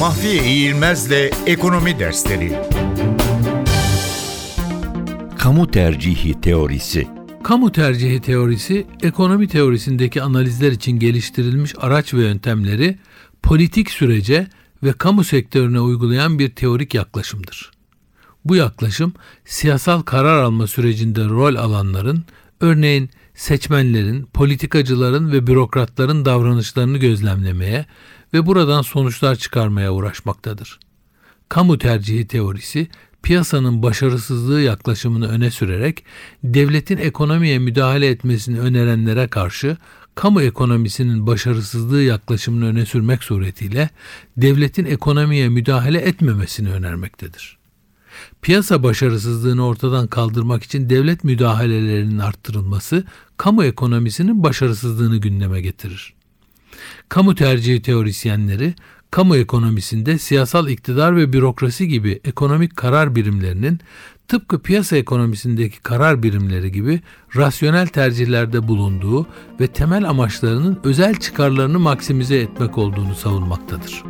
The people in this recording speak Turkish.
Mahfiye İğilmez'le Ekonomi Dersleri Kamu tercihi teorisi Kamu tercihi teorisi, ekonomi teorisindeki analizler için geliştirilmiş araç ve yöntemleri politik sürece ve kamu sektörüne uygulayan bir teorik yaklaşımdır. Bu yaklaşım, siyasal karar alma sürecinde rol alanların, örneğin seçmenlerin, politikacıların ve bürokratların davranışlarını gözlemlemeye ve buradan sonuçlar çıkarmaya uğraşmaktadır. Kamu tercihi teorisi, piyasanın başarısızlığı yaklaşımını öne sürerek devletin ekonomiye müdahale etmesini önerenlere karşı kamu ekonomisinin başarısızlığı yaklaşımını öne sürmek suretiyle devletin ekonomiye müdahale etmemesini önermektedir. Piyasa başarısızlığını ortadan kaldırmak için devlet müdahalelerinin arttırılması kamu ekonomisinin başarısızlığını gündeme getirir. Kamu tercihi teorisyenleri kamu ekonomisinde siyasal iktidar ve bürokrasi gibi ekonomik karar birimlerinin tıpkı piyasa ekonomisindeki karar birimleri gibi rasyonel tercihlerde bulunduğu ve temel amaçlarının özel çıkarlarını maksimize etmek olduğunu savunmaktadır.